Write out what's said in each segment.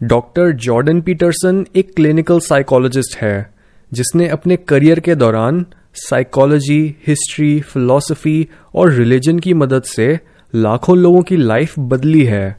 Doctor Jordan Peterson एक clinical psychologist है, जिसने अपने करियर के दौरान साइकोलॉजी हिस्ट्री फिलॉसफी और रिलीजन की मदद से लाखों लोगों की लाइफ बदली है।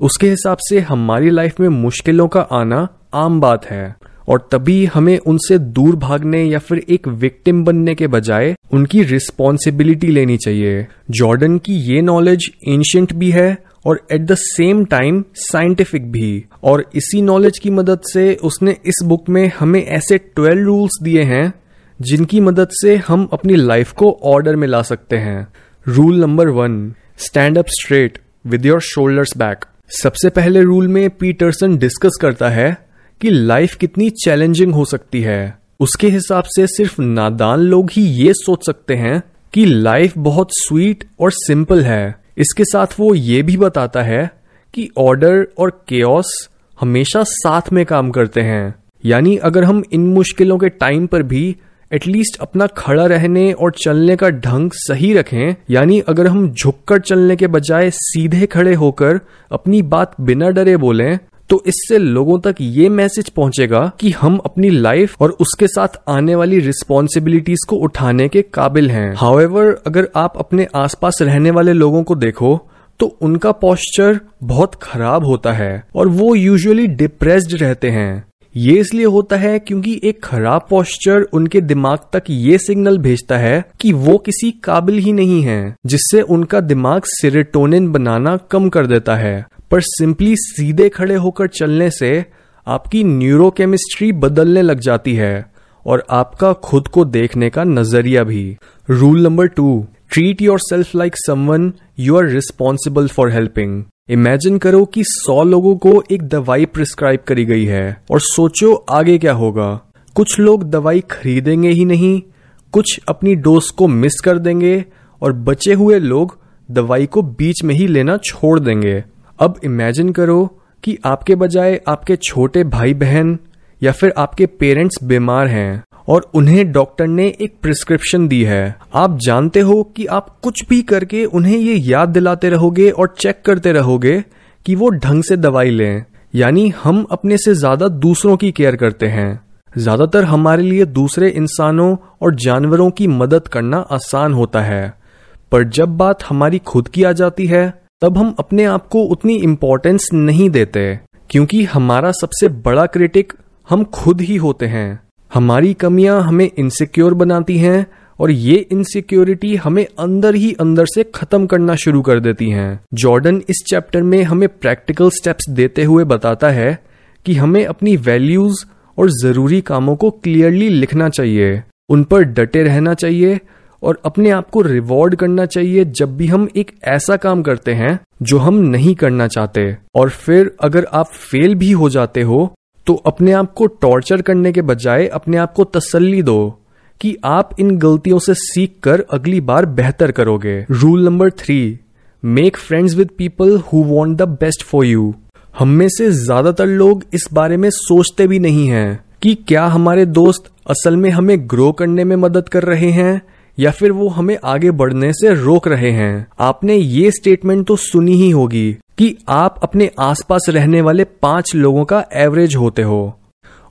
उसके हिसाब से हमारी लाइफ में मुश्किलों का आना आम बात है, और तभी हमें उनसे दूर भागने या फिर एक विक्टिम बनने के बजाय उनकी रिस्पॉन्सिबिलिटी लेनी चाहिए। जॉर्डन की ये नॉलेज एंशंट भी है और at the same time scientific भी। और इसी नॉलेज की मदद से उसने इस बुक में हमें ऐसे ट्वेल्व रूल्स दिए हैं, जिनकी मदद से हम अपनी लाइफ को ऑर्डर में ला सकते हैं। Rule number one stand up straight with your shoulders back सबसे पहले रूल में पीटरसन डिस्कस करता है कि लाइफ कितनी चैलेंजिंग हो सकती है। उसके हिसाब से सिर्फ़ नादान लोग ही ये सोच सकते हैं कि लाइफ बहुत स्वीट और सिंपल है। इसके साथ वो ये भी बताता है कि ऑर्डर और केओस हमेशा साथ में काम करते हैं। यानी अगर हम इन मुश्किलों के टाइम पर भी एटलीस्ट अपना खड़ा रहने और चलने का ढंग सही रखें, यानी अगर हम झुककर चलने के बजाय सीधे खड़े होकर अपनी बात बिना डरे बोलें तो इससे लोगों तक ये मैसेज पहुंचेगा कि हम अपनी लाइफ और उसके साथ आने वाली रिस्पॉन्सिबिलिटीज को उठाने के काबिल हैं। हाउएवर अगर आप अपने आसपास रहने वाले लोगों को देखो तो उनका पॉस्चर बहुत खराब होता है और वो यूजुअली डिप्रेस्ड रहते हैं। ये इसलिए होता है क्योंकि एक खराब पॉस्चर उनके दिमाग तक ये सिग्नल भेजता है कि वो किसी काबिल ही नहीं है, जिससे उनका दिमाग सिरेटोनिन बनाना कम कर देता है। पर सिंपली सीधे खड़े होकर चलने से आपकी न्यूरोकेमिस्ट्री बदलने लग जाती है और आपका खुद को देखने का नज़रिया भी। Rule number two treat yourself like someone you are responsible for helping imagine करो कि सौ लोगों को एक दवाई प्रिस्क्राइब करी गई है और सोचो आगे क्या होगा। कुछ लोग दवाई खरीदेंगे ही नहीं, कुछ अपनी डोज को मिस कर देंगे और बचे हुए लोग दवाई को बीच में ही लेना छोड़ देंगे। अब इमेजिन करो कि आपके बजाय आपके छोटे भाई बहन या फिर आपके पेरेंट्स बीमार हैं और उन्हें डॉक्टर ने एक प्रिस्क्रिप्शन दी है। आप जानते हो कि आप कुछ भी करके उन्हें ये याद दिलाते रहोगे और चेक करते रहोगे कि वो ढंग से दवाई लें। यानी हम अपने से ज़्यादा दूसरों की केयर करते हैं। ज़्यादातर हमारे लिए दूसरे इंसानों और जानवरों की मदद करना आसान होता है। पर जब बात हमारी खुद की आ जाती है तब हम अपने आप को उतनी इम्पोर्टेंस नहीं देते, क्योंकि हमारा सबसे बड़ा क्रिटिक हम खुद ही होते हैं। हमारी कमियाँ हमें इनसिक्योर बनाती हैं, और ये इनसिक्योरिटी हमें अंदर ही अंदर से खत्म करना शुरू कर देती हैं। जॉर्डन इस चैप्टर में हमें प्रैक्टिकल स्टेप्स देते हुए बताता है कि हमें अपनी वैल्यूज़ और ज़रूरी कामों को क्लियरली लिखना चाहिए। उन पर डटे रहना चाहिए और अपने आप को रिवॉर्ड करना चाहिए जब भी हम एक ऐसा काम करते हैं जो हम नहीं करना चाहते। और फिर अगर आप फेल भी हो जाते हो तो अपने आप को टॉर्चर करने के बजाय अपने आप को तसल्ली दो कि आप इन गलतियों से सीख कर अगली बार बेहतर करोगे। Rule number three make friends with people who want the best for you हम में से ज़्यादातर लोग इस बारे में सोचते भी नहीं हैं कि क्या हमारे दोस्त असल में हमें ग्रो करने में मदद कर रहे हैं या फिर वो हमें आगे बढ़ने से रोक रहे हैं। आपने ये स्टेटमेंट तो सुनी ही होगी कि आप अपने आसपास रहने वाले पाँच लोगों का एवरेज होते हो।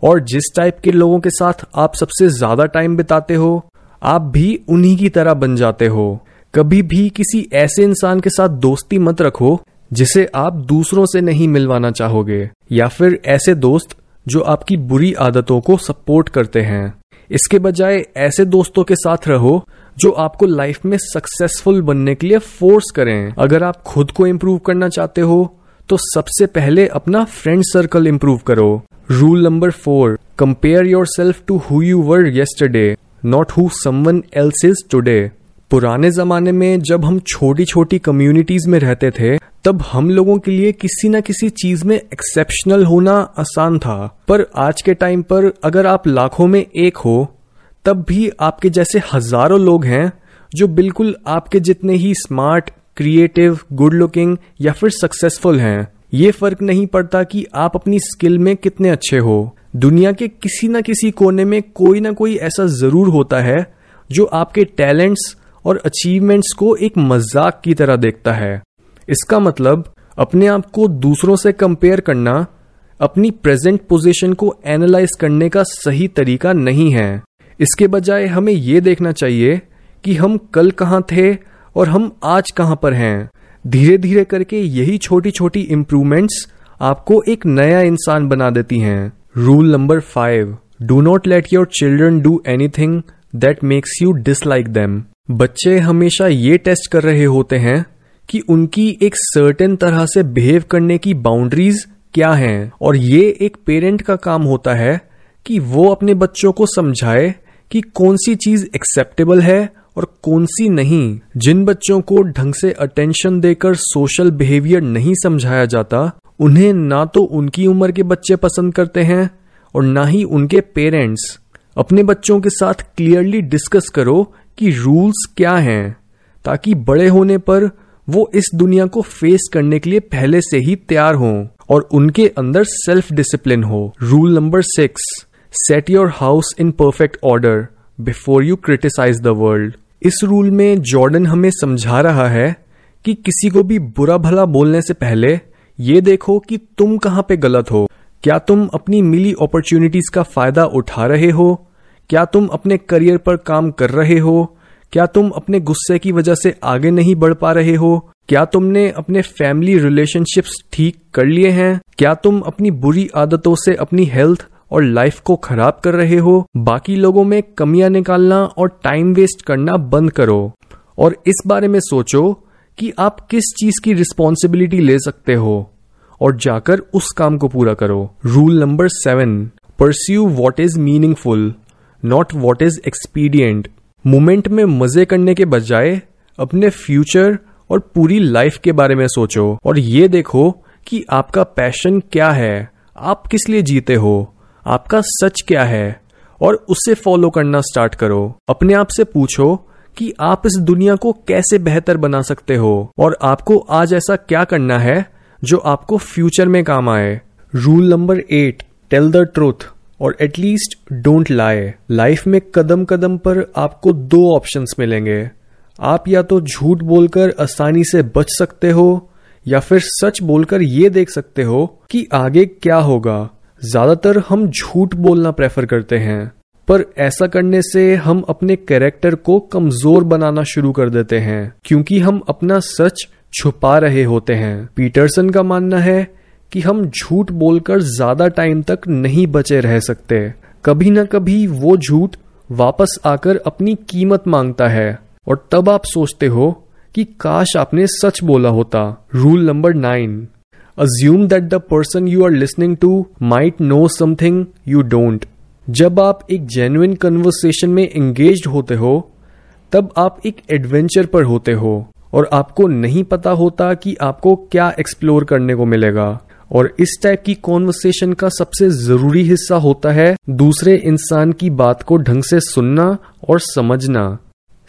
और जिस टाइप के लोगों के साथ आप सबसे ज़्यादा टाइम बिताते हो, आप भी उन्हीं की तरह बन जाते हो। कभी भी किसी ऐसे इंसान के साथ दोस्ती मत रखो, जिसे आप दूसरों से नहीं मिलवाना चाहोगे, या फिर ऐसे दोस्त जो आपकी बुरी आदतों को सपोर्ट करते हैं। इसके बजाय ऐसे दोस्तों के साथ रहो जो आपको लाइफ में सक्सेसफुल बनने के लिए फोर्स करें। अगर आप खुद को इम्प्रूव करना चाहते हो तो सबसे पहले अपना फ्रेंड सर्कल इम्प्रूव करो। Rule number four compare yourself to who you were yesterday not who someone else is today पुराने जमाने में जब हम छोटी छोटी कम्युनिटीज में रहते थे तब हम लोगों के लिए किसी न किसी चीज़ में एक्सेप्शनल होना आसान था। पर आज के टाइम पर अगर आप लाखों में एक हो, तब भी आपके जैसे हज़ारों लोग हैं जो बिल्कुल आपके जितने ही स्मार्ट क्रिएटिव गुड लुकिंग या फिर सक्सेसफुल हैं। ये फ़र्क नहीं पड़ता कि आप अपनी स्किल में कितने अच्छे हो। दुनिया के किसी न किसी कोने में कोई ना कोई ऐसा ज़रूर होता है जो आपके टैलेंट्स और अचीवमेंट्स को एक मज़ाक की तरह देखता है। इसका मतलब अपने आप को दूसरों से कंपेयर करना, अपनी प्रेजेंट पोजीशन को एनालाइज करने का सही तरीका नहीं है। इसके बजाय हमें ये देखना चाहिए कि हम कल कहाँ थे और हम आज कहाँ पर हैं। धीरे धीरे करके यही छोटी छोटी इम्प्रूवमेंट्स आपको एक नया इंसान बना देती हैं। Rule number five do not let your children do anything that makes you dislike them बच्चे हमेशा ये टेस्ट कर रहे होते हैं कि उनकी एक सर्टेन तरह से बिहेव करने की बाउंड्रीज क्या हैं? और ये एक पेरेंट का काम होता है कि वो अपने बच्चों को समझाए कि कौन सी चीज़ एक्सेप्टेबल है और कौन सी नहीं। जिन बच्चों को ढंग से अटेंशन देकर सोशल बिहेवियर नहीं समझाया जाता, उन्हें ना तो उनकी उम्र के बच्चे पसंद करते हैं और ना ही उनके पेरेंट्स अपने बच्चों के साथ क्लियरली डिस्कस करो कि रूल्स क्या हैं, ताकि बड़े होने पर वो इस दुनिया को फेस करने के लिए पहले से ही तैयार हों और उनके अंदर सेल्फ डिसिप्लिन हो। Rule number six set your house in perfect order before you criticise the world इस रूल में जॉर्डन हमें समझा रहा है कि किसी को भी बुरा भला बोलने से पहले ये देखो कि तुम कहाँ पे गलत हो। क्या तुम अपनी मिली अपॉर्चुनिटीज़ का फ़ायदा उठा रहे हो? क्या तुम अपने करियर पर काम कर रहे हो? क्या तुम अपने गुस्से की वजह से आगे नहीं बढ़ पा रहे हो? क्या तुमने अपने फैमिली रिलेशनशिप्स ठीक कर लिए हैं? क्या तुम अपनी बुरी आदतों से अपनी हेल्थ और लाइफ को खराब कर रहे हो? बाकी लोगों में कमियाँ निकालना और टाइम वेस्ट करना बंद करो। और इस बारे में सोचो कि आप किस चीज़ की रिस्पॉन्सिबिलिटी ले सकते हो। और जाकर उस काम को पूरा करो। Rule number seven pursue what is meaningful not what is expedient moment में मज़े करने के बजाय अपने फ्यूचर और पूरी लाइफ के बारे में सोचो और ये देखो कि आपका पैशन क्या है। आप किस लिए जीते हो? आपका सच क्या है? और उसे फॉलो करना स्टार्ट करो। अपने आप से पूछो कि आप इस दुनिया को कैसे बेहतर बना सकते हो और आपको आज ऐसा क्या करना है जो आपको फ्यूचर में काम आए। Rule number eight tell the truth और at least don't lie life में कदम कदम पर आपको दो ऑप्शंस मिलेंगे। आप या तो झूठ बोलकर आसानी से बच सकते हो, या फिर सच बोलकर ये देख सकते हो कि आगे क्या होगा। ज़्यादातर हम झूठ बोलना प्रेफर करते हैं। पर ऐसा करने से हम अपने कैरेक्टर को कमज़ोर बनाना शुरू कर देते हैं, क्योंकि हम अपना सच छुपा रहे होते हैं। पीटरसन का मानना है कि हम झूठ बोलकर ज़्यादा टाइम तक नहीं बचे रह सकते। कभी ना कभी वो झूठ वापस आकर अपनी कीमत माँगता है। और तब आप सोचते हो कि काश आपने सच बोला होता। Rule number nine assume that the person you are listening to might know something you don't जब आप एक जेन्युन कन्वर्सेशन में एंगेज होते हो, तब आप एक एडवेंचर पर होते हो। और आपको नहीं पता होता कि आपको क्या एक्सप्लोर करने को मिलेगा। और इस टाइप की कॉन्वर्सेशन का सबसे ज़रूरी हिस्सा होता है दूसरे इंसान की बात को ढंग से सुनना और समझना।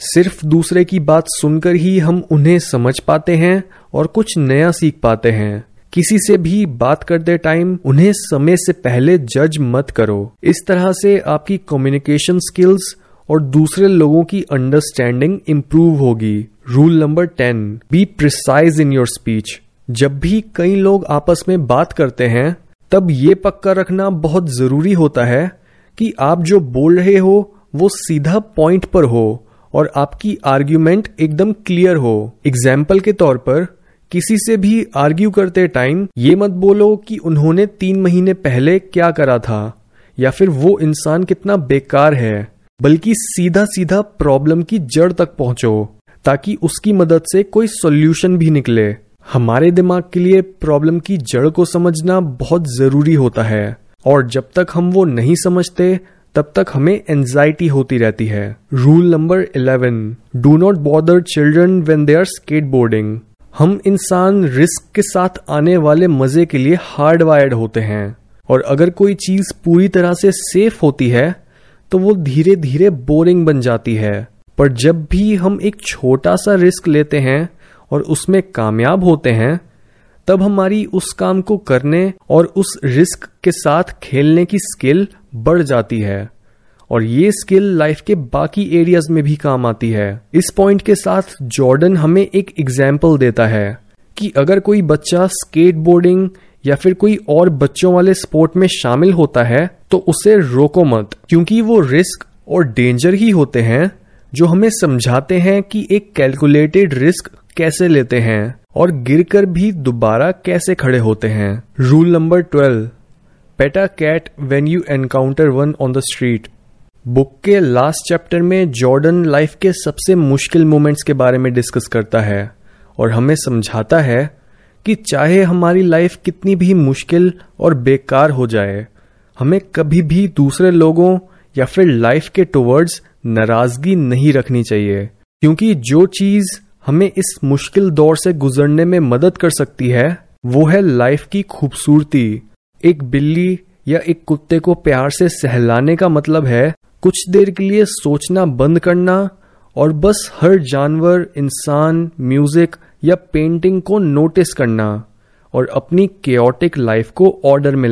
सिर्फ़ दूसरे की बात सुनकर ही हम उन्हें समझ पाते हैं और कुछ नया सीख पाते हैं। किसी से भी बात करते टाइम उन्हें समय से पहले जज मत करो। इस तरह से आपकी कम्युनिकेशन स्किल्स और दूसरे लोगों की अंडरस्टैंडिंग इम्प्रूव होगी। Rule number ten be precise in your speech जब भी कई लोग आपस में बात करते हैं, तब ये पक्का रखना बहुत ज़रूरी होता है कि आप जो बोल रहे हो, वो सीधा पॉइंट पर हो और आपकी आर्ग्यूमेंट एकदम क्लियर हो। एग्ज़ाम्पल के तौर पर, किसी से भी आर्ग्यू करते टाइम ये मत बोलो कि उन्होंने तीन महीने पहले क्या करा था, या फिर वो इंसान कितना बेकार है, बल्कि सीधा सीधा प्रॉब्लम की जड़ तक पहुंचो, ताकि उसकी मदद से कोई सोल्यूशन भी निकले। हमारे दिमाग के लिए प्रॉब्लम की जड़ को समझना बहुत ज़रूरी होता है। और जब तक हम वो नहीं समझते, तब तक हमें एंजाइटी होती रहती है। Rule number eleven do not bother children when they are skateboarding हम इंसान रिस्क के साथ आने वाले मज़े के लिए हार्ड वायर्ड होते हैं। और अगर कोई चीज़ पूरी तरह से सेफ़ होती है तो वो धीरे धीरे बोरिंग बन जाती है। पर जब भी हम एक छोटा सा रिस्क लेते हैं और उसमें कामयाब होते हैं, तब हमारी उस काम को करने और उस रिस्क के साथ खेलने की स्किल बढ़ जाती है। और ये स्किल लाइफ के बाकी एरियाज़ में भी काम आती है। इस पॉइंट के साथ जॉर्डन हमें एक एग्ज़ाम्पल देता है कि अगर कोई बच्चा स्केट बोर्डिंग या फिर कोई और बच्चों वाले स्पोर्ट में शामिल होता है तो उसे रोको मत, क्योंकि वो रिस्क और डेंजर ही होते हैं, जो हमें समझाते हैं कि एक कैलकुलेटेड रिस्क कैसे लेते हैं और गिरकर भी दोबारा कैसे खड़े होते हैं? Rule number twelve pet a cat when you encounter one on the street book के लास्ट चैप्टर में जॉर्डन लाइफ के सबसे मुश्किल मोमेंट्स के बारे में डिस्कस करता है और हमें समझाता है कि चाहे हमारी लाइफ कितनी भी मुश्किल और बेकार हो जाए, हमें कभी भी दूसरे लोगों या फिर लाइफ के टुवर्ड्स नाराज़गी नहीं रखनी चाहिए, क्योंकि जो चीज़ हमें इस मुश्किल दौर से गुजरने में मदद कर सकती है, वो है लाइफ की खूबसूरती। एक बिल्ली या एक कुत्ते को प्यार से सहलाने का मतलब है कुछ देर के लिए सोचना बंद करना और बस हर जानवर, इंसान, म्यूज़िक या पेंटिंग को नोटिस करना और अपनी केओटिक लाइफ को ऑर्डर में